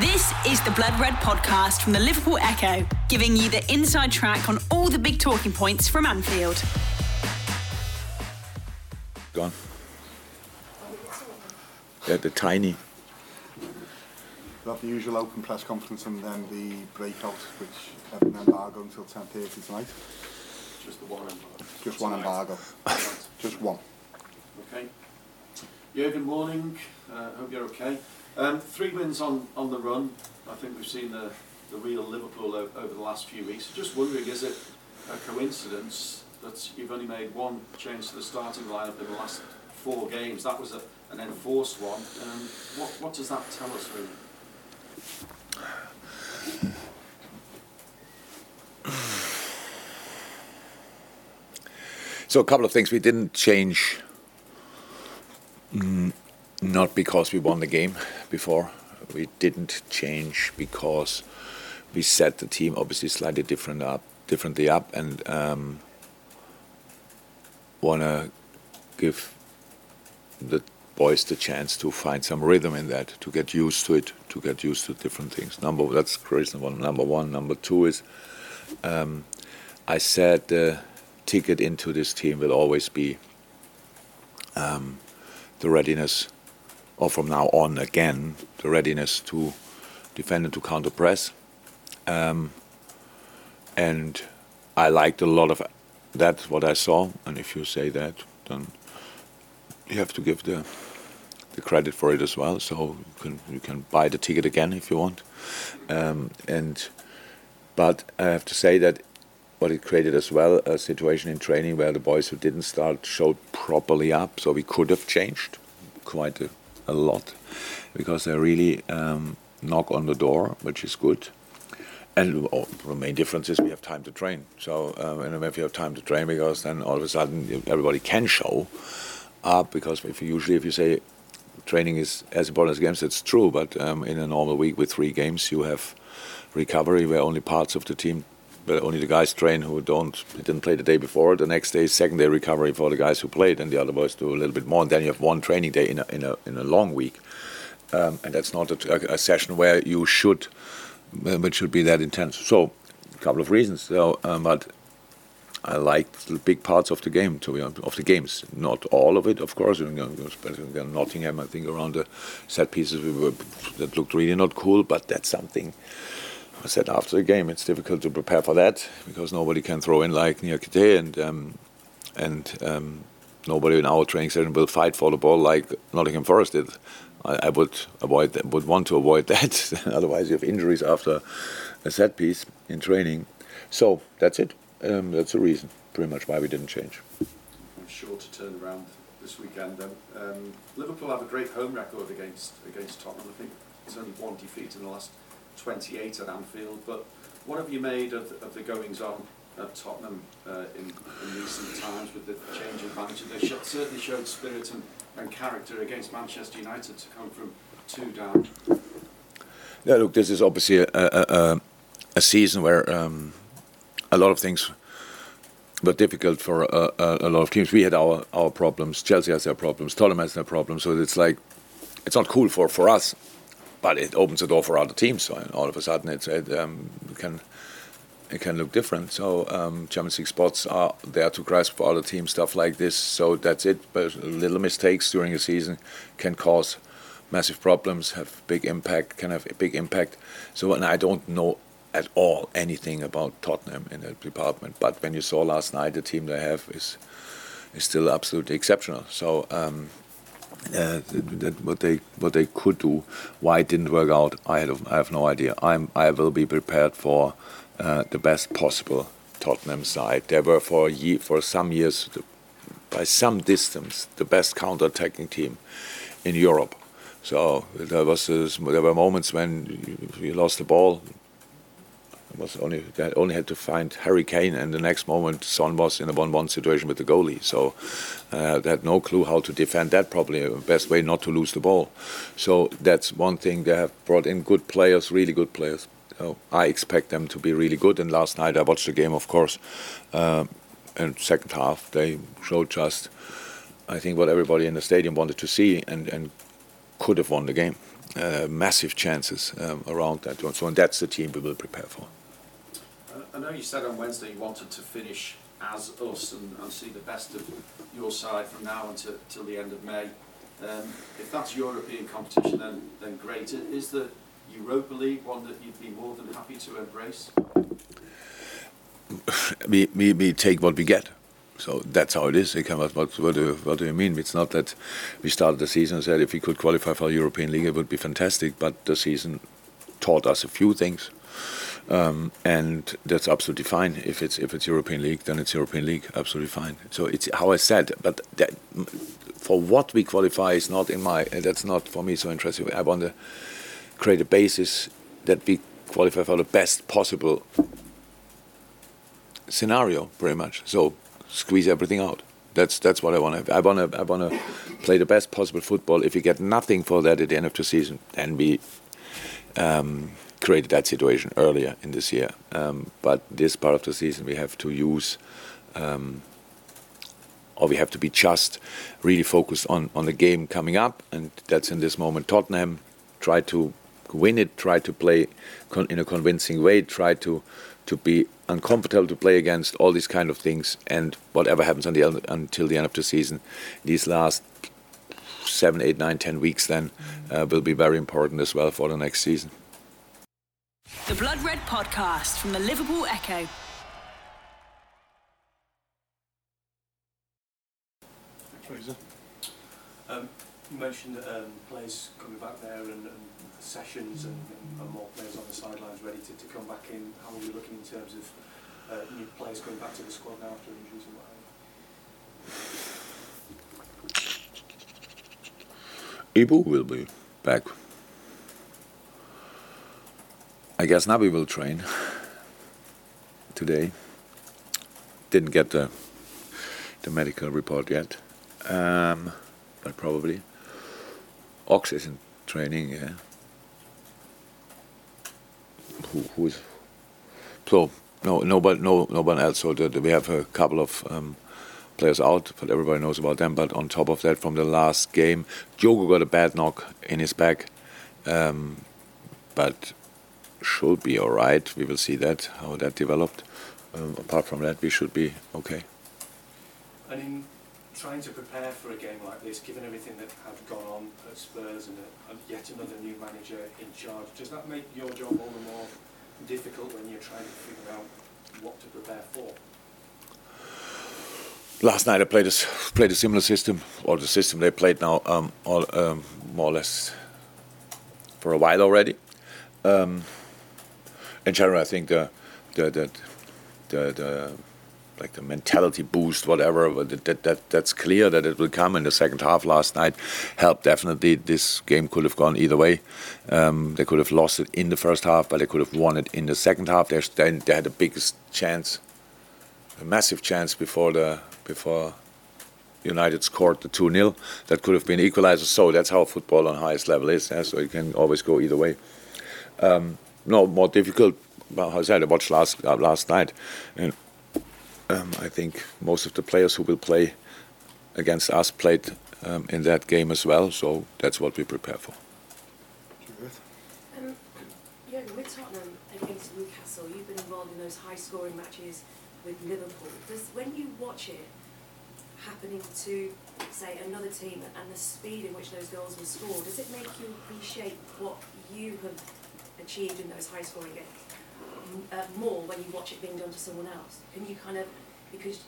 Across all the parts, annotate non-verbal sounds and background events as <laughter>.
This is the Blood Red podcast from the Liverpool Echo, giving you the inside track on all the big talking points from Anfield. Gone. Yeah, the tiny. We'll have the usual open press conference and then the breakout, which have an embargo until 10.30 tonight. Just the one embargo. Just one embargo. <laughs> Just one. Okay. Jürgen, morning. Uh, hope you're okay. Um, three wins on, on the run. I think we've seen the, the real Liverpool o- over the last few weeks. Just wondering, is it a coincidence that you've only made one change to the starting lineup in the last four games? That was a, an enforced one. Um, what, what does that tell us, really? So a couple of things we didn't change. Not because we won the game before. We didn't change because we set the team obviously slightly different up, differently up, and um, want to give the boys the chance to find some rhythm in that, to get used to it, to get used to different things. Number that's reasonable. Number one. Number two is um, I said the ticket into this team will always be um, the readiness or from now on again, the readiness to defend and to counter press. Um, and I liked a lot of that, what I saw. And if you say that, then you have to give the the credit for it as well. So you can you can buy the ticket again if you want. Um, and but I have to say that what it created as well a situation in training where the boys who didn't start showed properly up. So we could have changed quite a a lot because they really um, knock on the door, which is good. And oh, the main difference is we have time to train. So um, and if you have time to train, because then all of a sudden everybody can show up. Because if you, usually if you say training is as important as games, it's true. But um, in a normal week with three games, you have recovery where only parts of the team but only the guys train who don't didn't play the day before. The next day, second day recovery for the guys who played, and the other boys do a little bit more. And then you have one training day in a in a in a long week, um, and that's not a, a, session where you should, which should be that intense. So, a couple of reasons. So, um, but I liked the big parts of the game, to be honest, of the games. Not all of it, of course. You know, Nottingham, I think around the set pieces we were, that looked really not cool, but that's something I said after the game, it's difficult to prepare for that because nobody can throw in like Niakhaté and um, and um, nobody in our training session will fight for the ball like Nottingham Forest did. I, I would avoid would want to avoid <laughs> that. Otherwise, you have injuries after a set piece in training. So that's it. Um, that's the reason, pretty much, why we didn't change. I'm sure to turn around this weekend. Then um, Liverpool have a great home record against against Tottenham. I think it's only one defeat in the last 28 at Anfield. But what have you made of, of the goings on at Tottenham uh, in, in, recent times with the change of manager? They sh- certainly showed spirit and, and character against Manchester United to come from two down. Yeah, look, this is obviously a, a, a season where um, a lot of things were difficult for a, a, lot of teams. We had our, our problems. Chelsea has their problems. Tottenham has their problems. So it's like it's not cool for, for us but it opens the door for other teams. So all of a sudden, it's, it um, can it can look different. So um, Champions League spots are there to grasp for other teams, stuff like this. So that's it. But little mistakes during the season can cause massive problems, have big impact, can have a big impact. So and I don't know at all anything about Tottenham in that department. But when you saw last night, the team they have is is still absolutely exceptional. So um, uh, that what they what they could do. Why it didn't work out, I have I have no idea. I'm I will be prepared for uh, the best possible Tottenham side. They were for year, for some years, by some distance, the best counter-attacking team in Europe. So there was there were moments when you lost the ball. Was only they only had to find Harry Kane, and the next moment Son was in a one-one situation with the goalie. So uh, they had no clue how to defend that properly. Best way not to lose the ball. So that's one thing. They have brought in good players, really good players. So I expect them to be really good. And last night I watched the game, of course. Uh, and second half they showed just, I think, what everybody in the stadium wanted to see, and, and could have won the game. Uh, massive chances um, around that one. So and that's the team we will prepare for. I know you said on Wednesday you wanted to finish as us and, and see the best of your side from now until, until the end of May. Um, if that's European competition, then, then great. Is the Europa League one that you'd be more than happy to embrace? we, we, we take what we get. So that's how it is. What, what, what, do, what do you mean? It's not that we started the season and said if we could qualify for European League, it would be fantastic. But the season taught us a few things, um, and that's absolutely fine. If it's if it's European League, then it's European League, absolutely fine. So it's how I said. But that, for what we qualify is not in my. That's not for me so interesting. I want to create a basis that we qualify for the best possible scenario, pretty much. So squeeze everything out. That's that's what I want to. I want to. I want to play the best possible football. If you get nothing for that at the end of the season, then we um, created that situation earlier in this year. Um, but this part of the season, we have to use. Um, or we have to be just really focused on, on the game coming up, and that's in this moment Tottenham. Try to win it, try to play in a convincing way, try to to be uncomfortable to play against, all these kind of things, and whatever happens the, until the end of the season, these last seven, eight, nine, ten weeks then uh, will be very important as well for the next season. The Blood Red Podcast from the Liverpool Echo. Fraser. Um, you mentioned um, players coming back there and, and sessions and, and, more players on the sidelines ready to, to come back in. How are we looking in terms of uh, new players coming back to the squad now after injuries and what have you? Ibu will be back. I guess Naby will train today. Didn't get the the medical report yet, um, but probably. Ox isn't training. Yeah. Who who's so no, nobody, no, no one else. So the, we have a couple of um, players out, but everybody knows about them. But on top of that, from the last game, Diogo got a bad knock in his back, um, but should be all right. We will see that how that developed. Um, apart from that, we should be okay. And in trying to prepare for a game like this, given everything that has gone on at Spurs and a, yet another new manager in charge, does that make your job all the more difficult when you're trying to figure out what to prepare for? Last night I played a, played a similar system, or the system they played now, um, all, um, more or less for a while already. Um, in general, I think the the the the, the like the mentality boost, whatever. But that, that that's clear that it will come in the second half. Last night helped definitely. This game could have gone either way. Um, they could have lost it in the first half, but they could have won it in the second half. They, they had the biggest chance, a massive chance before the before United scored the 2 0. That could have been equalizer. So that's how football on highest level is. Yeah? So it can always go either way. Um, no, more difficult. Well, how I said, I watched last uh, last night, and um, I think most of the players who will play against us played um, in that game as well, so that's what we prepare for. Um, with Tottenham against Newcastle, you've been involved in those high-scoring matches with Liverpool. Does when you watch it happening to, say, another team and the speed in which those goals were scored, does it make you appreciate what you have achieved in those high-scoring games? uh, more when you watch it being done to someone else? Can you kind of, because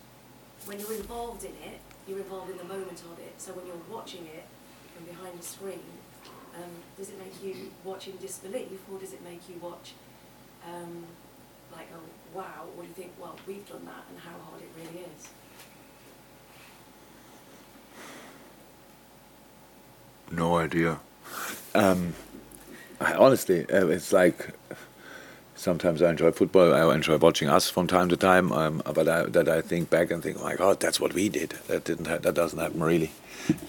when you're involved in it, you're involved in the moment of it. So when you're watching it from behind the screen, um, does it make you watch in disbelief, or does it make you watch um, like, oh wow, or do you think, well, we've done that, and how hard it really is? No idea. Um, I, honestly, uh, it's like sometimes I enjoy football. I enjoy watching us from time to time. Um, but I, that I think back and think, oh my God, that's what we did. That didn't. Ha- that doesn't happen really.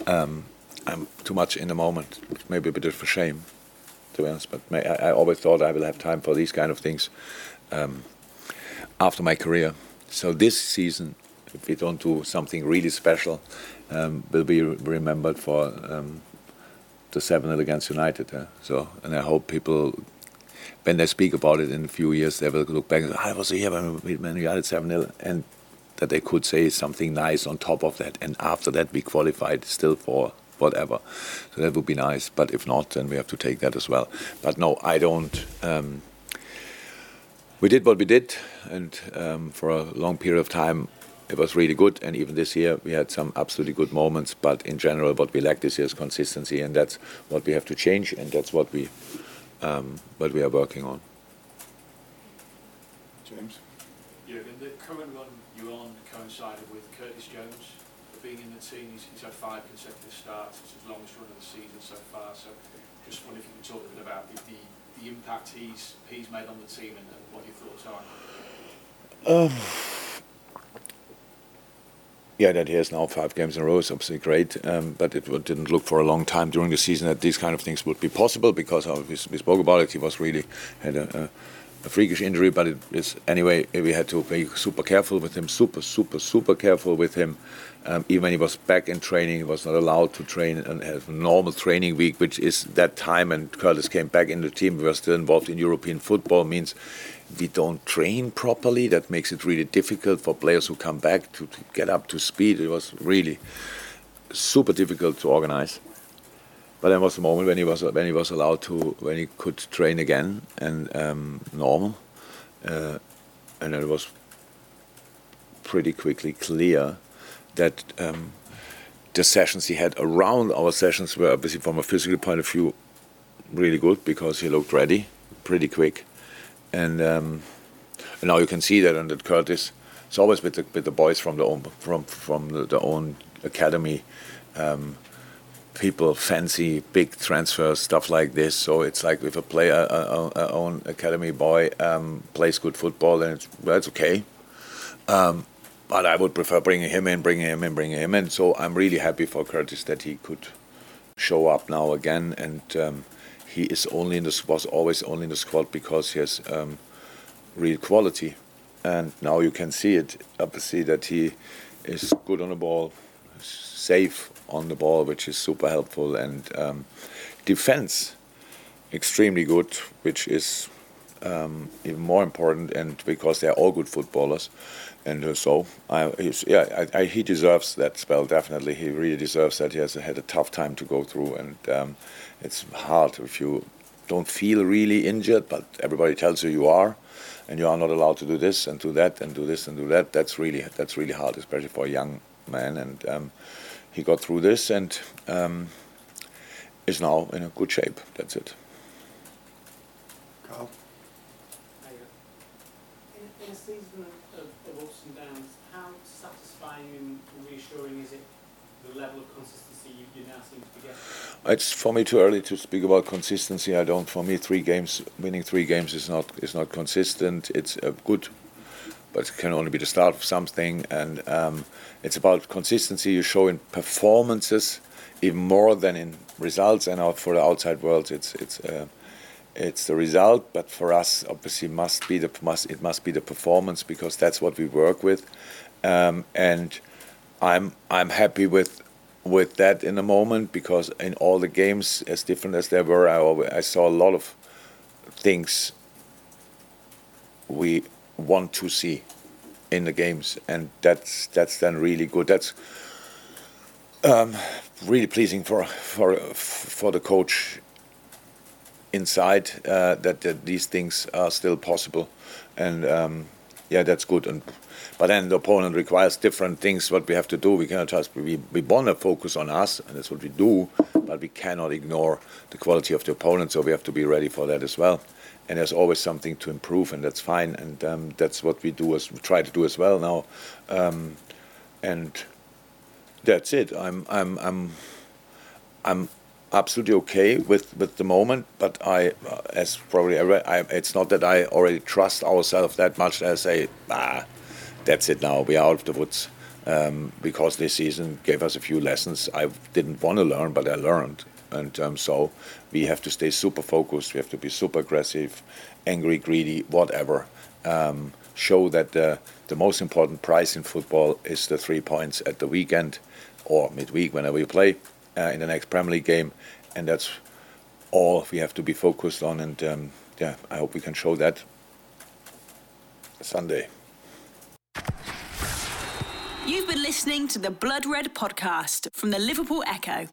Um, I'm too much in the moment. Maybe a bit of a shame, to be honest. But may, I, I, always thought I will have time for these kind of things um, after my career. So this season, if we don't do something really special, um, will be remembered for um, the 7 0 against United. Uh, so, and I hope people, when they speak about it in a few years, they will look back and say, I was here when we United 7 0. And that they could say something nice on top of that. And after that, we qualified still for whatever. So that would be nice. But if not, then we have to take that as well. But no, I don't. Um, we did what we did, and um, for a long period of time, it was really good. And even this year, we had some absolutely good moments. But in general, what we lack this year is consistency, and that's what we have to change, and that's what we um, what we are working on. James. Jurgen, the current run you're on coincided with Curtis Jones being in the team. He's, he's had five consecutive starts. It's his longest run of the season so far. So just wonder if you can talk a bit about the, the, the impact he's he's made on the team and, and what your thoughts are. Um, yeah, that he has now five games in a row is obviously great, um, but it didn't look for a long time during the season that these kind of things would be possible because we, spoke about it. He was really had a, a, a freakish injury, but it is anyway. We had to be super careful with him, super, super, super careful with him. Um, even when he was back in training, he was not allowed to train and have normal training week, which is that time. And Curtis came back in the team. We were still involved in European football. Means we don't train properly. That makes it really difficult for players who come back to, to get up to speed. It was really super difficult to organize. But there was a moment when he was when he was allowed to when he could train again and um, normal, uh, and it was pretty quickly clear that um, the sessions he had around our sessions were obviously from a physical point of view really good because he looked ready pretty quick, and, um, and now you can see that and that Curtis. It's always with the with the boys from the own from from the, the own academy. Um, people fancy big transfers, stuff like this. So it's like if a player, a own academy boy, um, plays good football, then it's well, it's okay. Um, but I would prefer bringing him in, bringing him in, bringing him in. So I'm really happy for Curtis that he could show up now again, and um, he is only in the was always only in the squad because he has um, real quality, and now you can see it. Obviously, that he is good on the ball, safe on the ball, which is super helpful, and um, defense extremely good, which is um, even more important, and because they are all good footballers and uh, so I, yeah, I, I, he deserves that spell definitely. He really deserves that. He has had a tough time to go through, and um, it's hard if you don't feel really injured, but everybody tells you you are, and you are not allowed to do this and do that and do this and do that. That's really that's really hard, especially for a young man. And um, he got through this and um, is now in a good shape. That's it. Carl. In, in a season of, of ups and downs, how satisfying and reassuring is it the level of consistency you, you now seem to be getting? It's for me too early to speak about consistency. I don't. For me, three games, winning three games is not is not consistent. It's uh, good, but it can only be the start of something. And um, it's about consistency you show in performances, even more than in results. And out for the outside world, it's it's. Uh, it's the result, but for us, obviously, must be the must it must be the performance because that's what we work with, um, and I'm I'm happy with with that in the moment because in all the games, as different as they were, I, I saw a lot of things we want to see in the games, and that's that's then really good. That's um, really pleasing for for for the coach inside uh, that, that, these things are still possible, and um, yeah, that's good. And but then the opponent requires different things. What we have to do, we cannot just we we want to focus on us, and that's what we do. But we cannot ignore the quality of the opponent, so we have to be ready for that as well. And there's always something to improve, and that's fine. And um, that's what we do as we try to do as well now. Um, and that's it. I'm I'm I'm I'm absolutely okay with, with the moment, but I, uh, as probably I, I, it's not that I already trust ourselves that much as say, ah, that's it now. We are out of the woods um, because this season gave us a few lessons I didn't want to learn, but I learned, and um, so we have to stay super focused. We have to be super aggressive, angry, greedy, whatever. Um, show that the the most important prize in football is the three points at the weekend or midweek whenever you play uh, in the next Premier League game, and that's all we have to be focused on. And um, yeah, I hope we can show that Sunday. You've been listening to the Blood Red podcast from the Liverpool Echo.